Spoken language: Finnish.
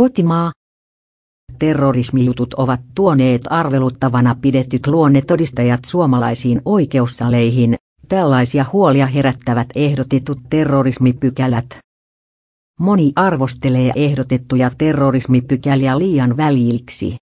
Kotimaa. Terrorismijutut ovat tuoneet arveluttavana pidetyt luonnetodistajat suomalaisiin oikeussaleihin, tällaisia huolia herättävät ehdotetut terrorismipykälät. Moni arvostelee ehdotettuja terrorismipykäliä liian väliiksi.